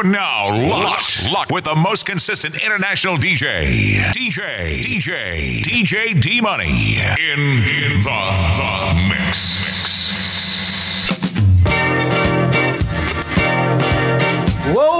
out now. Locked. Locked. Locked with the most consistent international DJ. DJ. DJ. DJ D Money. In, in the, the mix. mix. Whoa.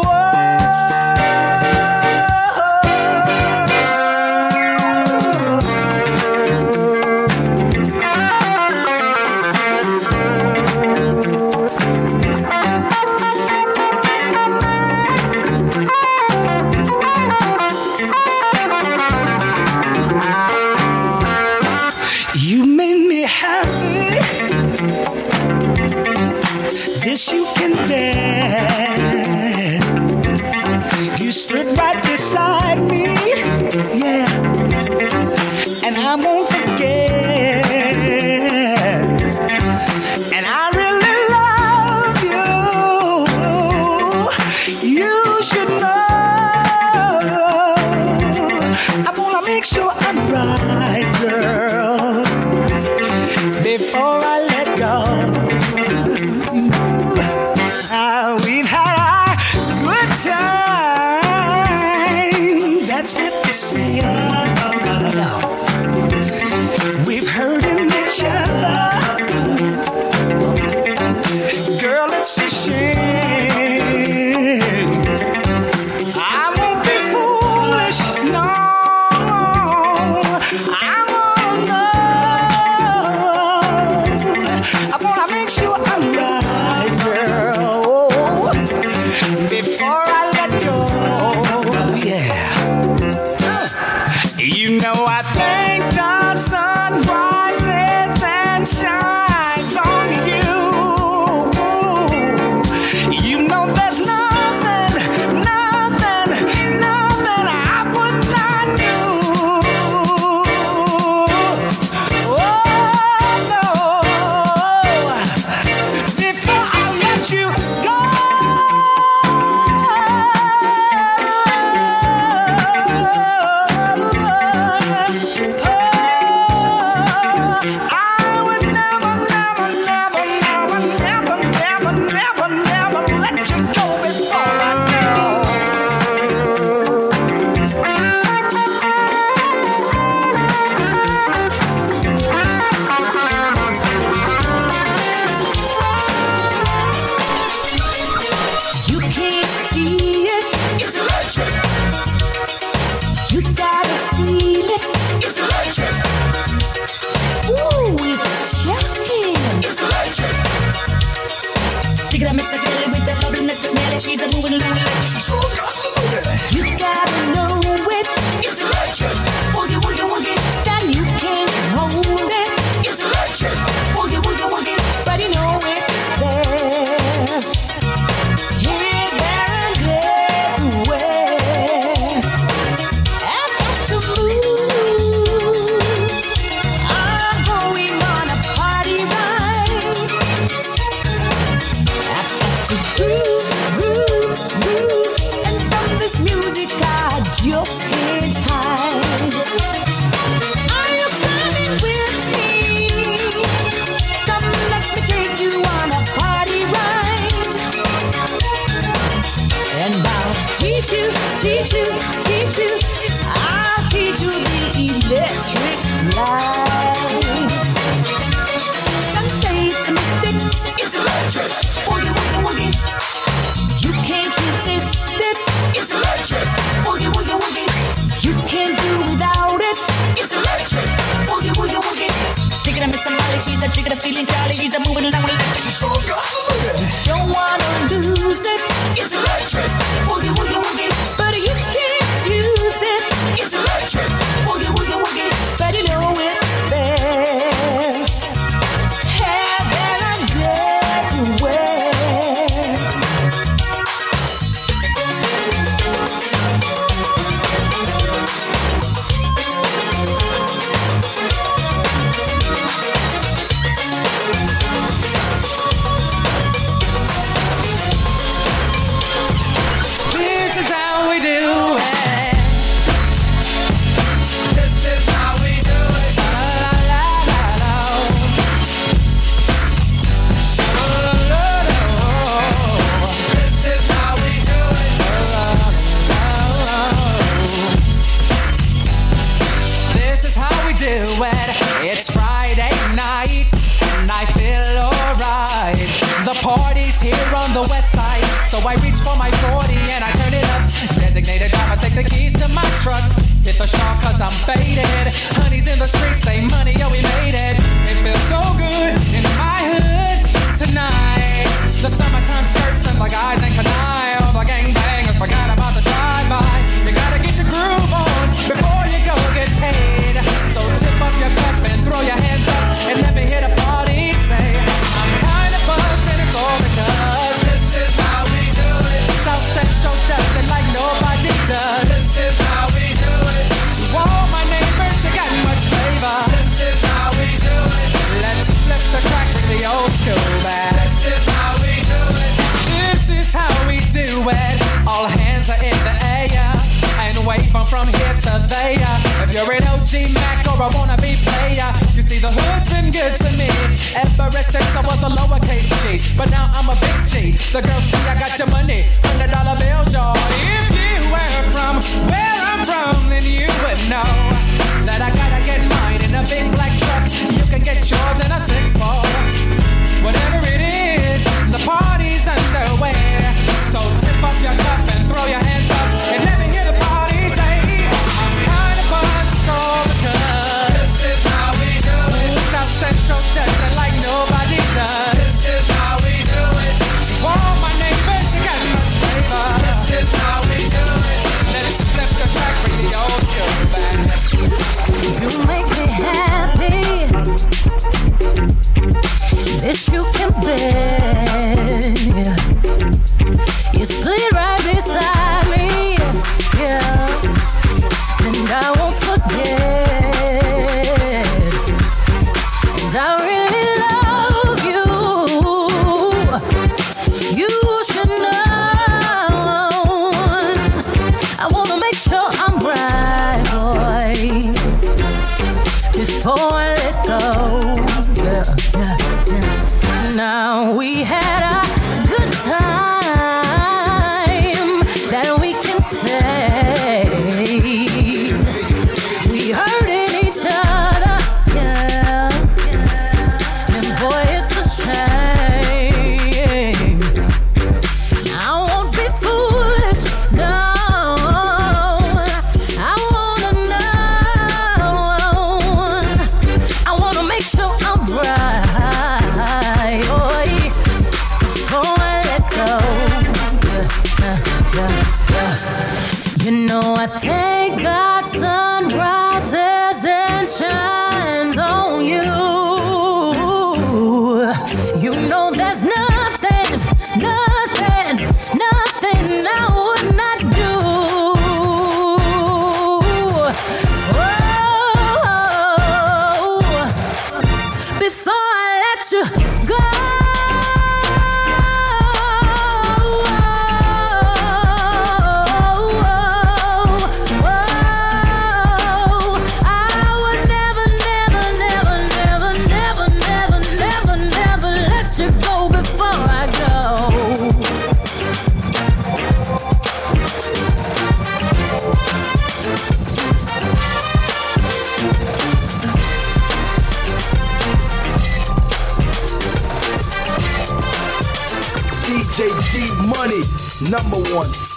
teach you, teach you. I'll teach you the electric slide. Mystic. Electric. You can't resist it. It's electric. You can't do without it. It's electric. A feeling jolly. She's a moving Don't wanna lose it. It's electric. Boogie, woogie, woogie. I'm faded. Honey's in the streets, say money, oh, we made it. It feels so good in my hood tonight. The summertime skirts and the guys in Kangol. All the gangbangers forgot about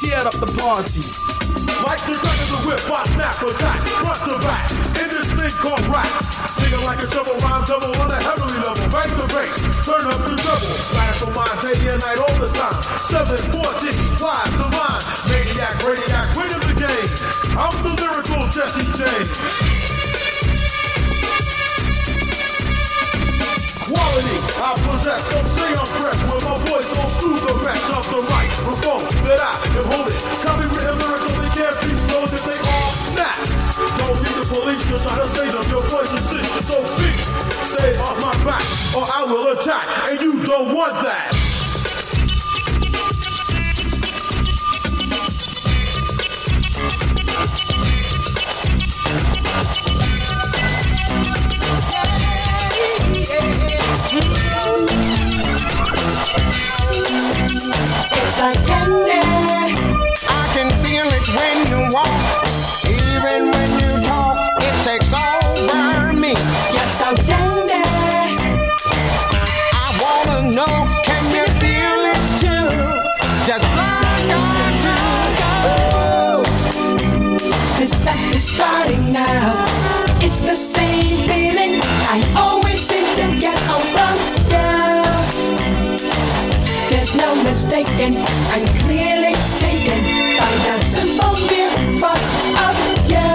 teared up the party. Like the gun of the whip, I snap a shot, front to back, in this thing called rap. Singing like a double rhyme, double on a heavenly level, bang the bass, turn up the double. Back for my day and night all the time. 714, the divine, maniac, radiac, winning the game. I'm the or I will attack, and you don't want that. It's like candy. I can feel it when you walk, even when you talk. It takes over me. Yes, I'm dead. starting now. It's the same feeling I always seem to get around now. There's no mistaking, I'm clearly taken by the simple fear of you.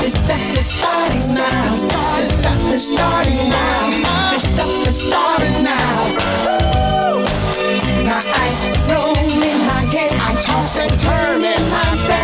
This that is starting now. This that is starting now starting now. My eyes my head, I toss and turn in my bed.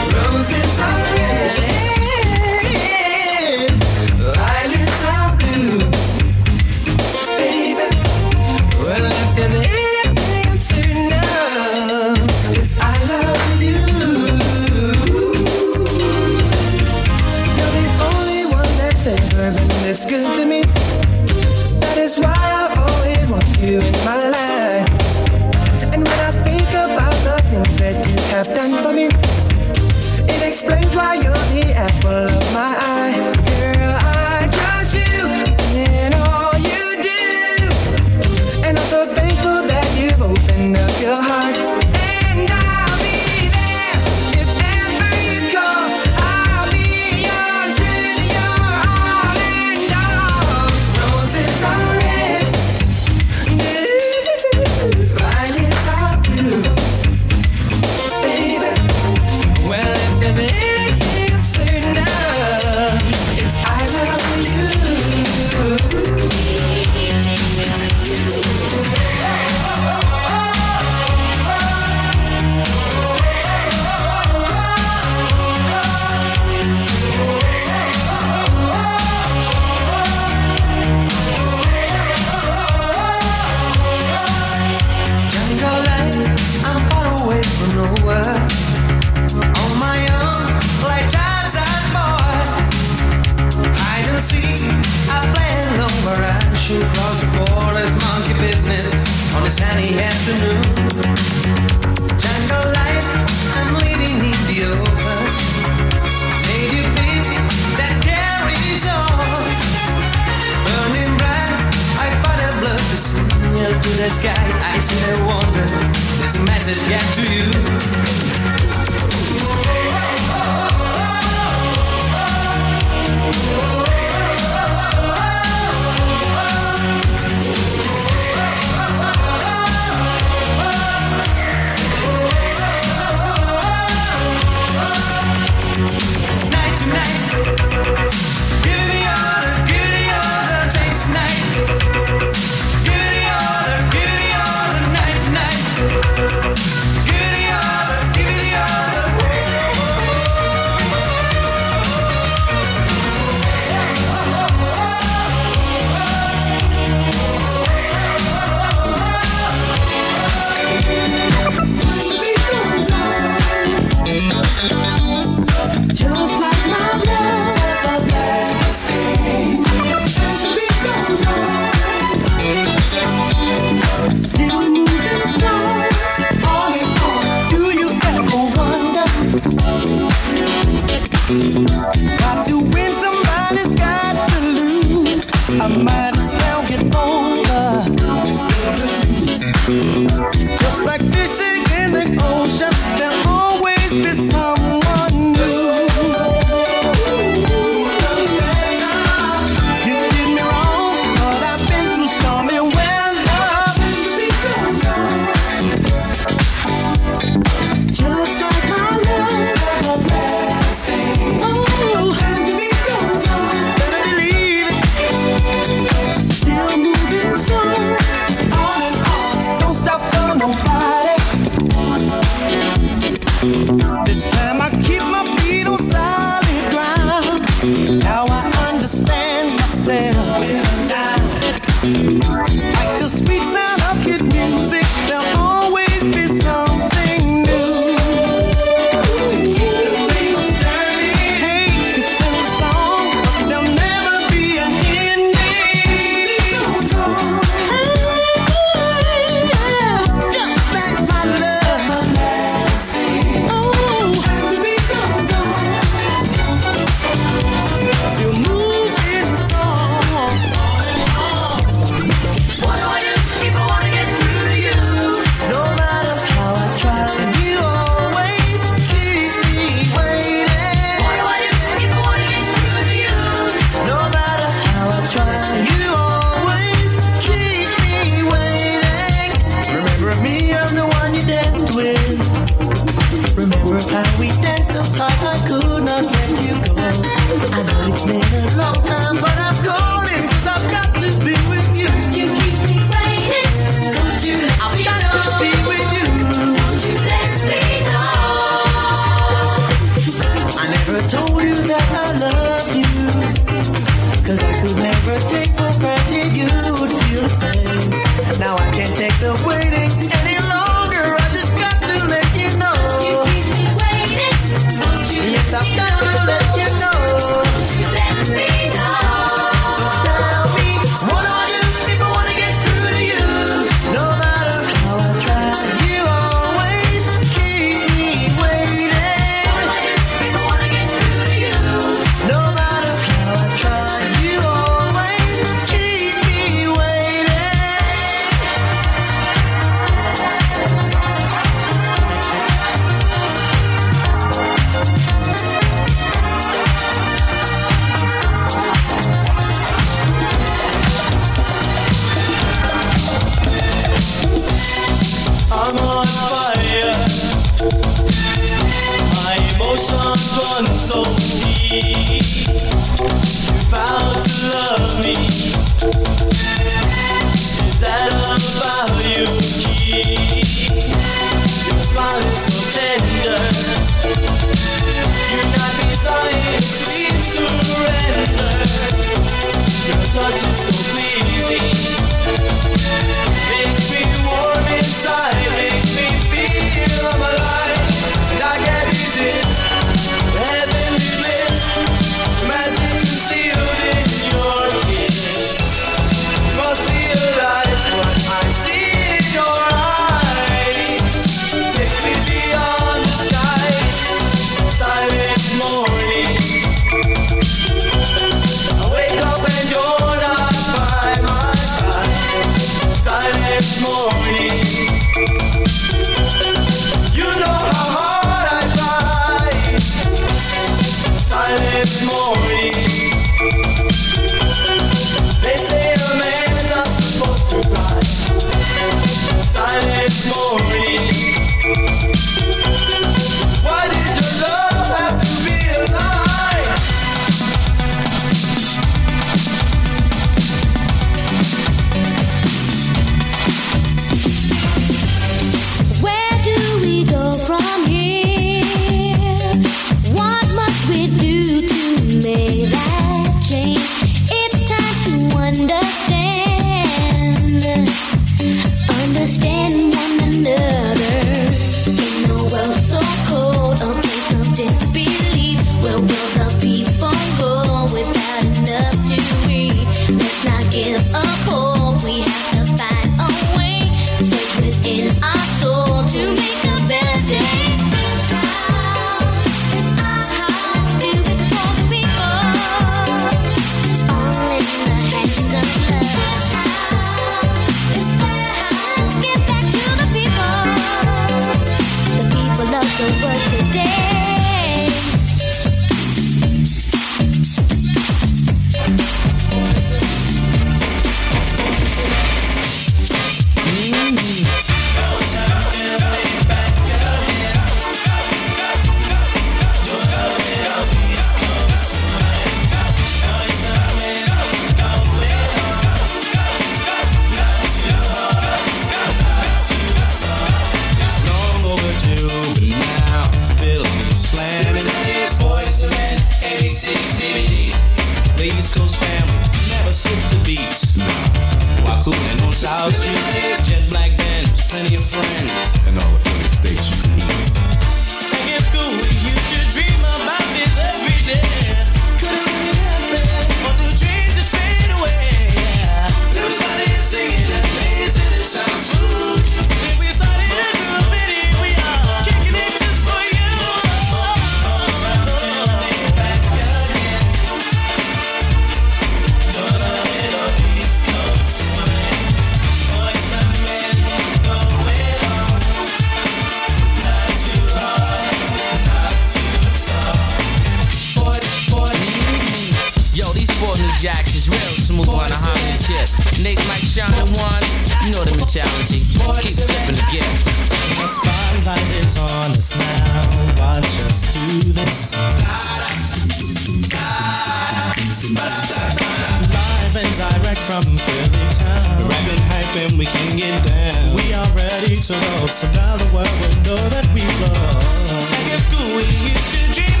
hype and we can get down. We are ready to roll, so now the world will know that we love. Back school, we used to dream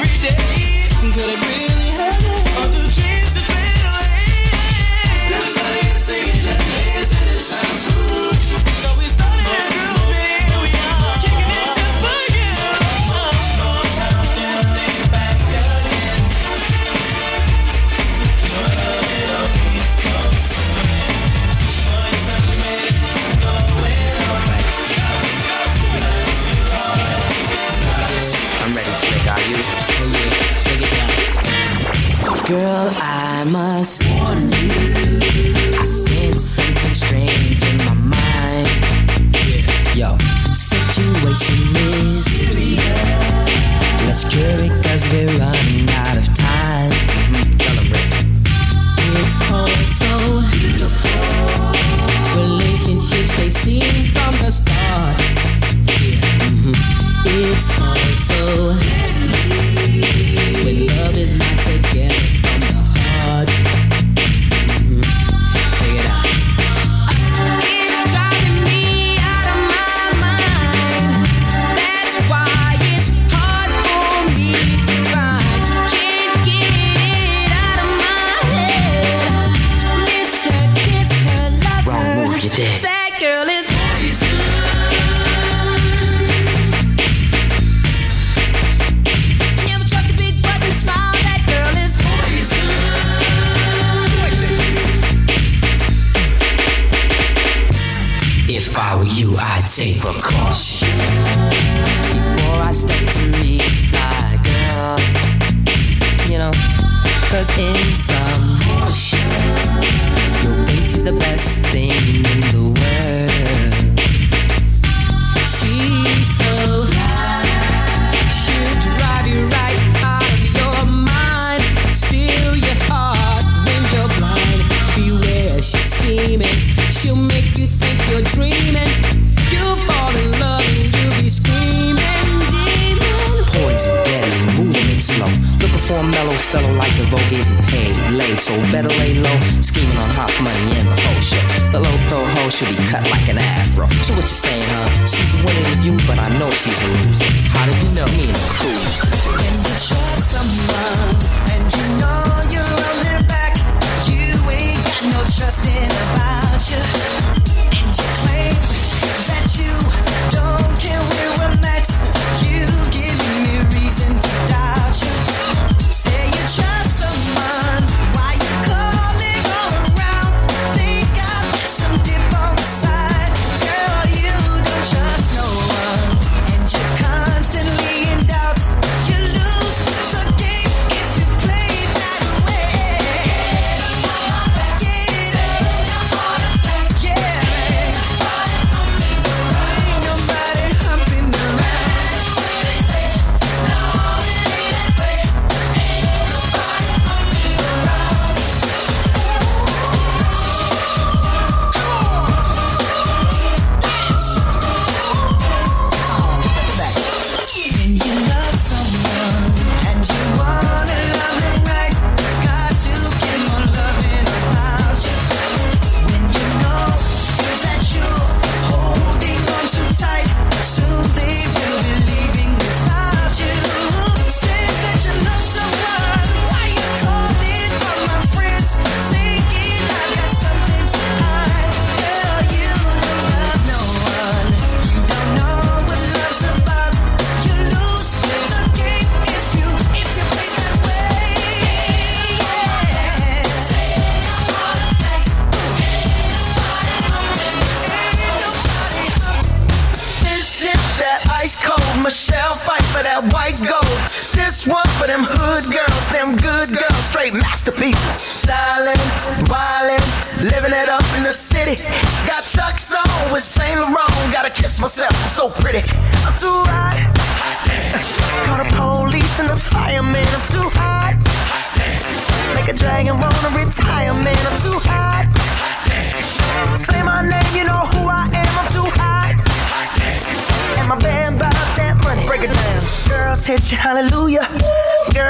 every day. Could it really happen? All the dreams have fade away. There was nothing to see. Girl, I must warn you. I sense something strange in my mind. Yeah. Yo, situation is serious. Let's carry.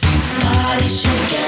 Body shaking.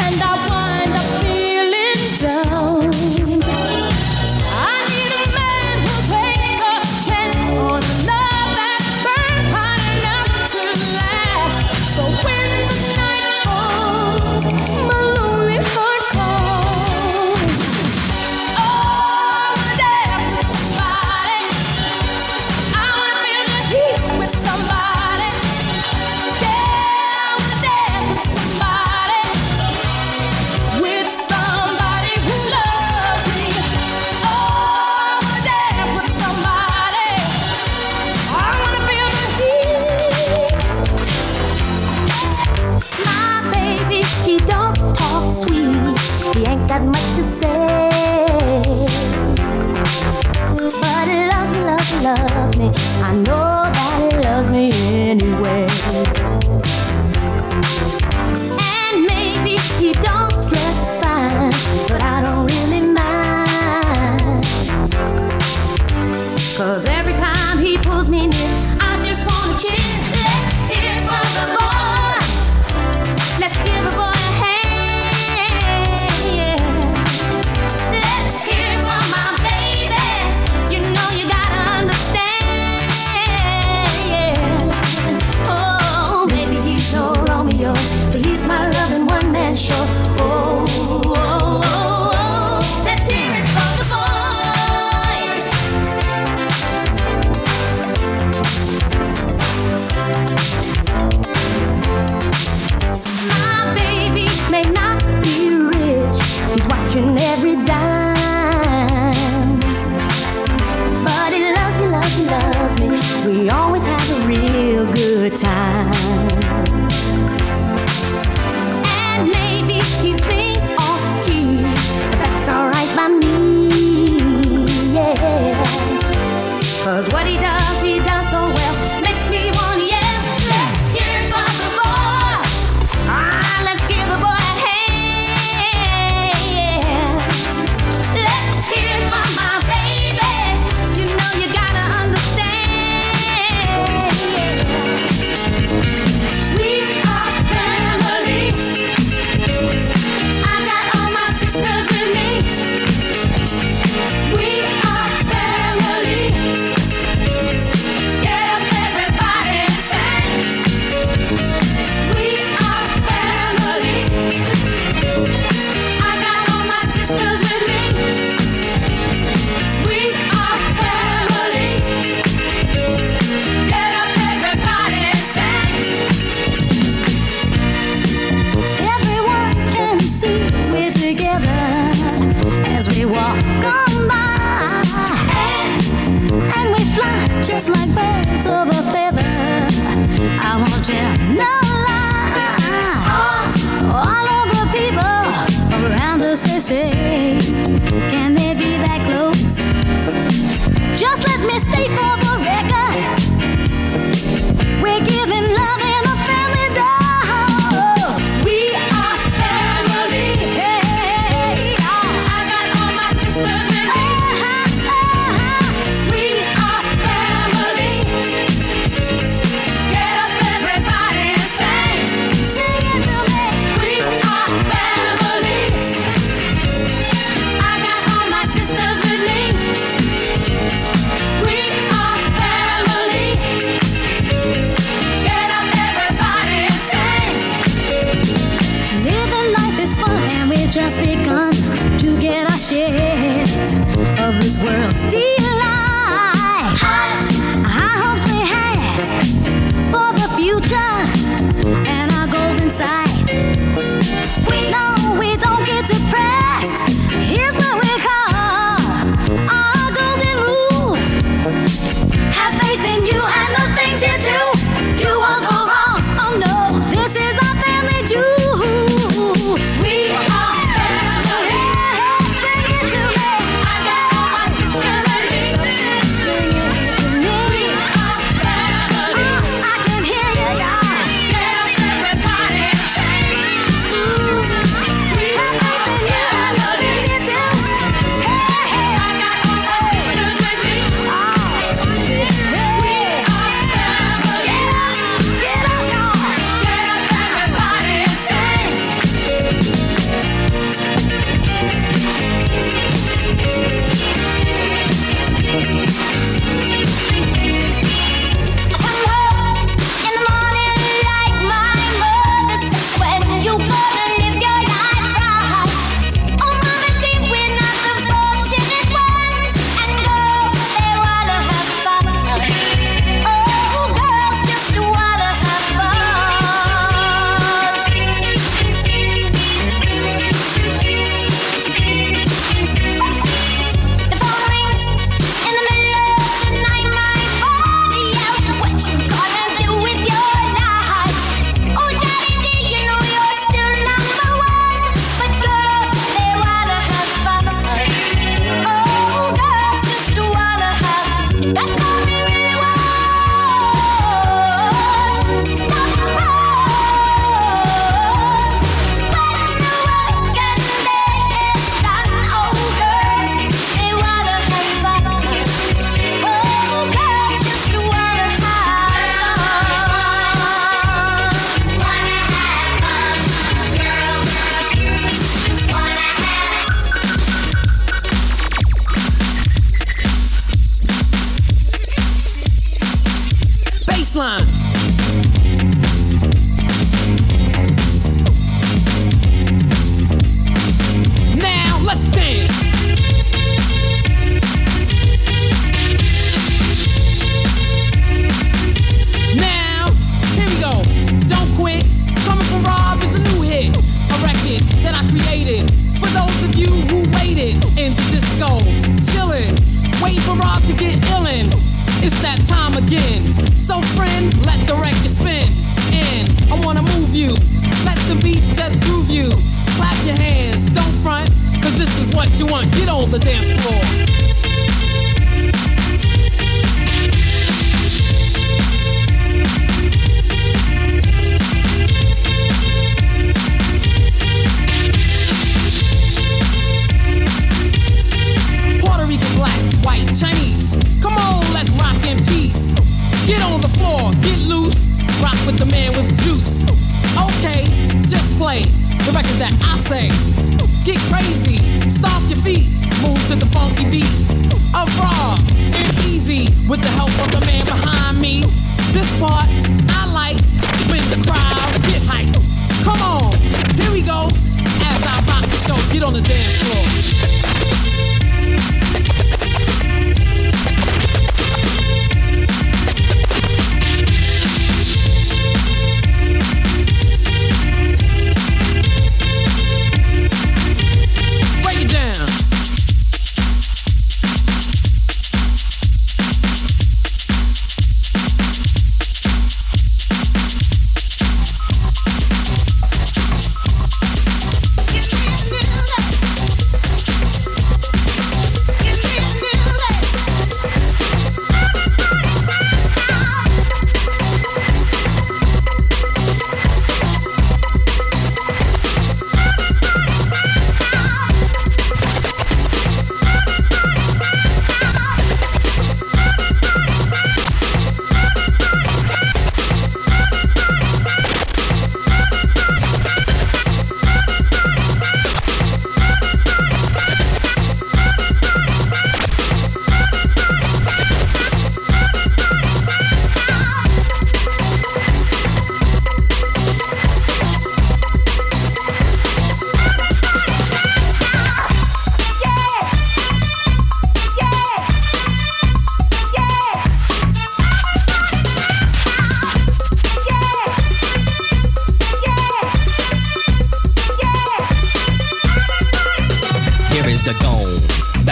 And say, get crazy, stomp your feet, move to the funky beat. I'm raw and easy with the help of the man behind me. This part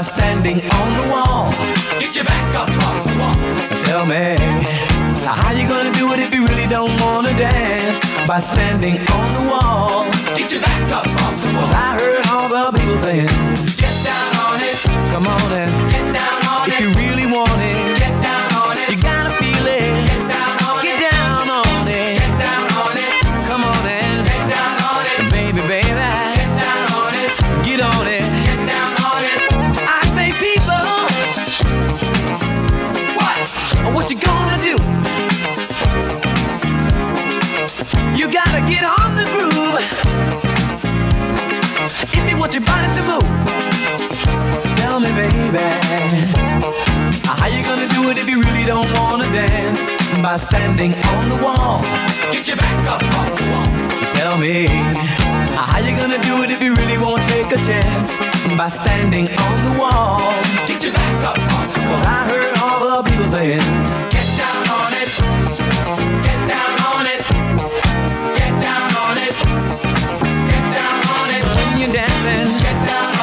By standing on the wall. Get your back up off the wall. Tell me, how you gonna do it if you really don't wanna dance? By standing on the wall. Get your back up off the wall. I heard all the people saying, Get down on it. come on and Get down on if it. you really want it, you gonna do? You gotta get on the groove. If you want your body to move, tell me, baby, how you gonna do it if you really don't wanna dance? by standing on the wall. Get your back up on the wall. Tell me, how you gonna do it if you really won't take a chance? By standing on the wall. Get your back up on the wall. Cause I heard all the saying, Get down on it. Get down on it. Get down on it. Get down on it. When you're dancing, get down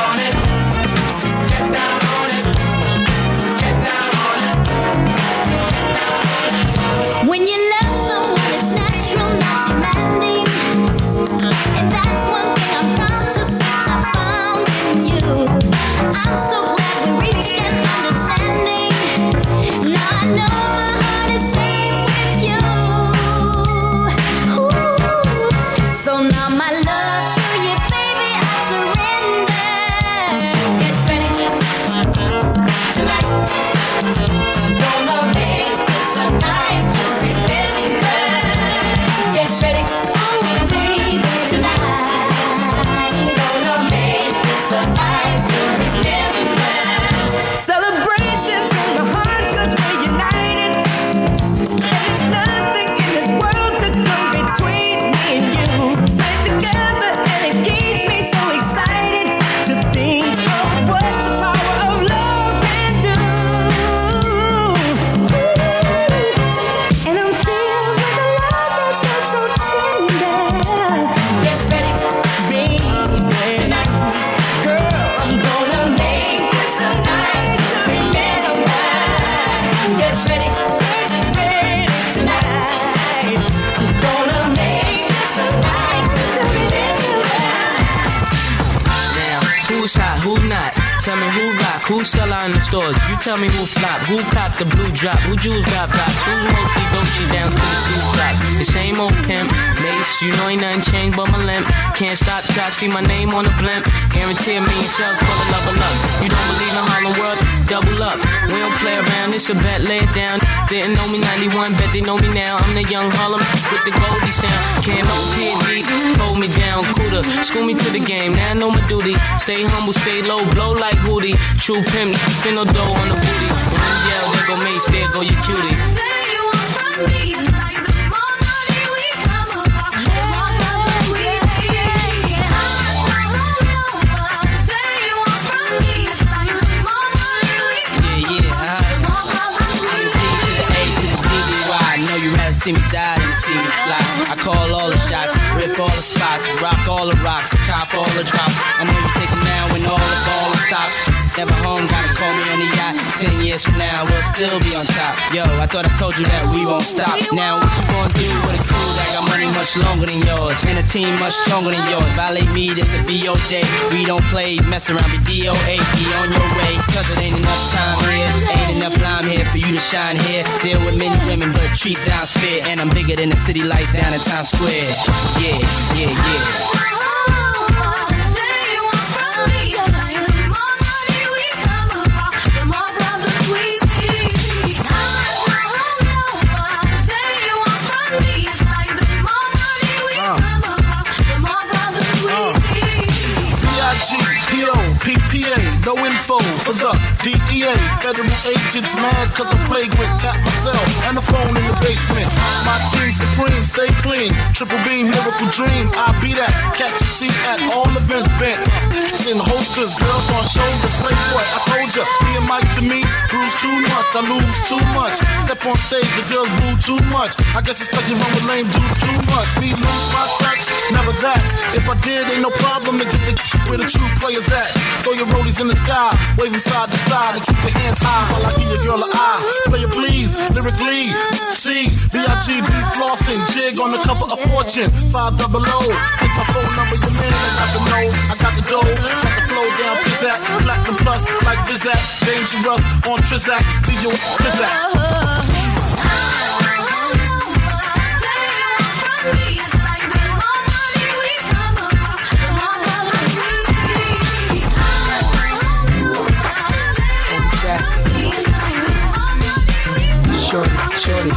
see my name on the blimp. Guarantee a million sales, pull a level up. You don't believe in Harlem World? Double up. We don't play around, it's a bet, lay it down. Didn't know me 91, bet they know me now. I'm the young Harlem with the Goldie sound. Can't no PD, hold me down, cooler. School me to the game, now I know my duty. Stay humble, stay low, blow like Hootie. True pimp, no dough on the booty. When you yell, there go Mace, there go your cutie. See me die than see me fly. I call all the shots, rip all the spots, rock all the rocks, cop all the drops. I'm only thinking now when all the ball stops. Never home, gotta call me on the yacht. Ten years from now, we'll still be on top. Yo, I thought I told you that we won't stop. Now, what you gonna do with a crew that got money much longer than yours? And a team much stronger than yours. Violate me, this a BOJ. We don't play, mess around, be DOA. Be on your way, cause it ain't enough time here. Ain't enough lime here for you to shine here. Deal with many women, but treat down fair. And I'm bigger than the city lights down in Times Square. Yeah, yeah, yeah. Info for the DEA. Federal agents mad cause I'm flagrant. Tap myself and the phone in the basement. My team supreme, stay clean. Triple beam, miracle dream. I be that. Catch a seat at all events bent. Send holsters, girls on shoulders. Playboy, I told ya. Me and Mike to me, bruise too much. I lose too much. Step on stage, the girls boo too much. I guess it's cause you run with lame dudes too much. Me lose my touch, never that. If I did, ain't no problem to get the where the true players at. Throw your rollies in the sky, wave 'em side to side, and keep your hands high while I give your girl an eye. Play it please, lyrically. C, B-I-G-B flossing, jig on the cover of Fortune, five double O. Here's my phone number, your man, I got the know, I got the dough, got the flow down, pizzazz, platinum plus, like Zizak, dangerous on Trizak, DJ Trizak. Shorty, shorty,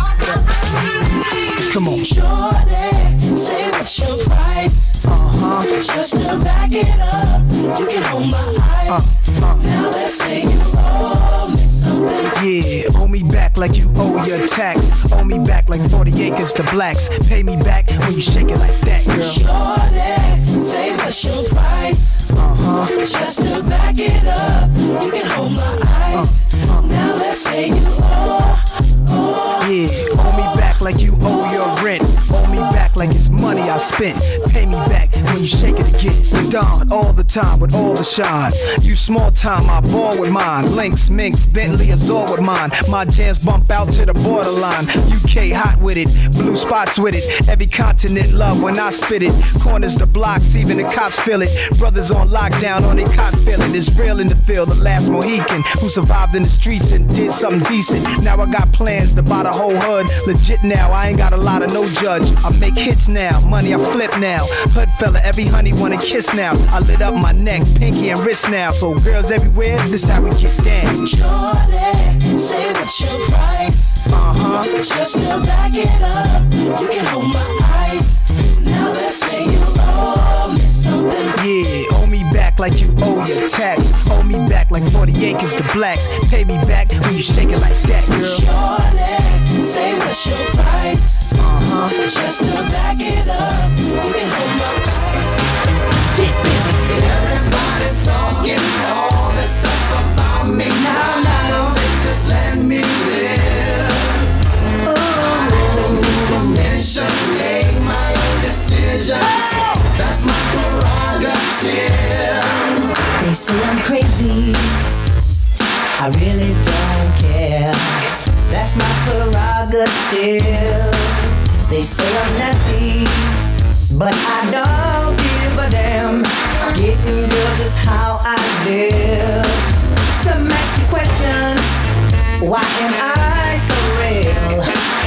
come on. Shorty, say what's your price? Uh-huh. Just to back it up, you can hold my eyes. Now let's say you roll me something Yeah, owe me back like you owe your tax. Owe me back like 40 acres to blacks. Pay me back when you shake it like that, girl. Shorty, say what's your price? Uh-huh. Just to back it up, you can hold my ice. Now let's say you owe, owe. Yeah, owe me back like you owe your rent. Owe me back like it's money I spent. Pay me back when you shake it again. Don all the time with all the shine. You small time, I ball with mine. Lynx, Minx, Bentley, Azure with mine. My jams bump out to the borderline. UK hot with it, blue spots with it. Every continent love when I spit it. Corners the blocks, even the cops feel it. Brothers on lockdown on they cot feeling. It's real in the field, the last Mohican who survived in the streets and did something decent. Now I got plans to buy the whole hood. Legit now, I ain't got a lot of no judge. I make hits now, money I flip now. Hood fella, every honey wanna kiss now. I lit up my neck, pinky and wrist now. So girls everywhere, this how we get down. Shorty, say what's your price? Uh-huh. Just to back it up, you can hold my ice. Now let's say you owe me something. Yeah, back like you owe your tax. Owe me back like 40 acres to blacks. Pay me back when you shake it like that, girl. Shorty, say what's your price? Uh-huh. Just to back it up, you can hold my ice. Get busy. Everybody's talking all this stuff about me. Now, now, they just let me live. Ooh, permission, make my own decisions. That's my prerogative. They say I'm crazy. I really don't care. That's my prerogative. They say I'm nasty, but I don't give a damn. Getting girls is how I live. Some ask me questions. Why am I so real?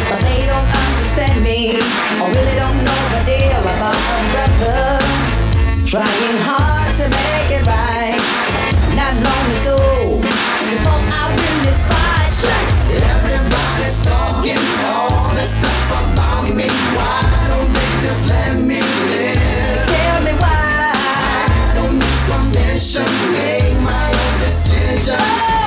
But they don't understand me, or really don't know the deal about a brother trying hard to make it right. Not long ago, before I win this fight, Everybody's talking all this stuff about me. Why don't they just let me live? tell me why. I don't need permission, make my own decisions. That's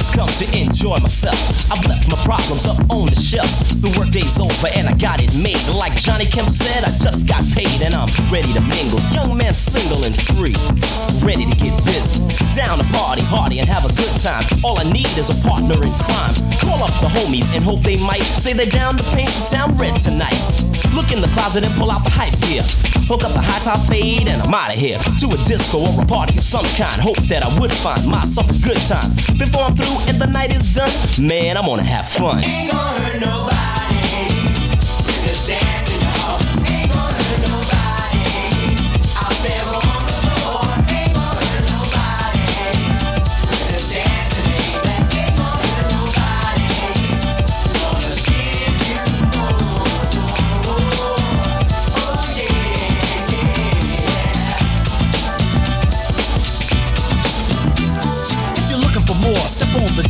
has come to enjoy myself. I've left my problems up on the shelf. The workday's over and I got it made. Like Johnny Kemp said, I just got paid and I'm ready to mingle. Young man, single and free, ready to get busy. Down to party, hardy, and have a good time. All I need is a partner in crime. Call up the homies and hope they might say they're down to paint the town red tonight. Look in the closet and pull out the hype gear. Hook up the high top fade and I'm out of here. To a disco or a party of some kind. Hope that I would find myself a good time. Before I'm through and the night is done, man, I'm gonna have fun. Ain't gonna hurt nobody. Just dancing,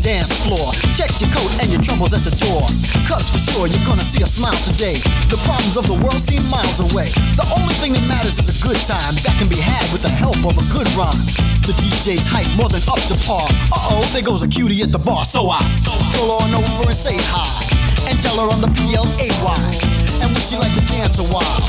dance floor. Check your coat and your troubles at the door. Cause for sure you're gonna see a smile today. The problems of the world seem miles away. The only thing that matters is a good time that can be had with the help of a good rhyme. The DJ's hype more than up to par. Uh oh, there goes a cutie at the bar. So I stroll on over and say hi. And tell her I'm the PLAY. And would she like to dance a while?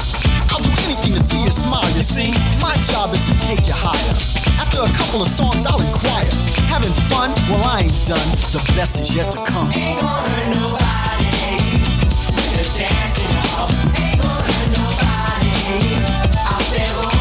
I'll do anything to see you smile, you see. My job is to take you higher. After a couple of songs, I'll inquire. Having fun? Well, I ain't done. The best is yet to come. Ain't gonna hurt nobody. Just dancing, y'all. Ain't gonna hurt nobody. Out there oh.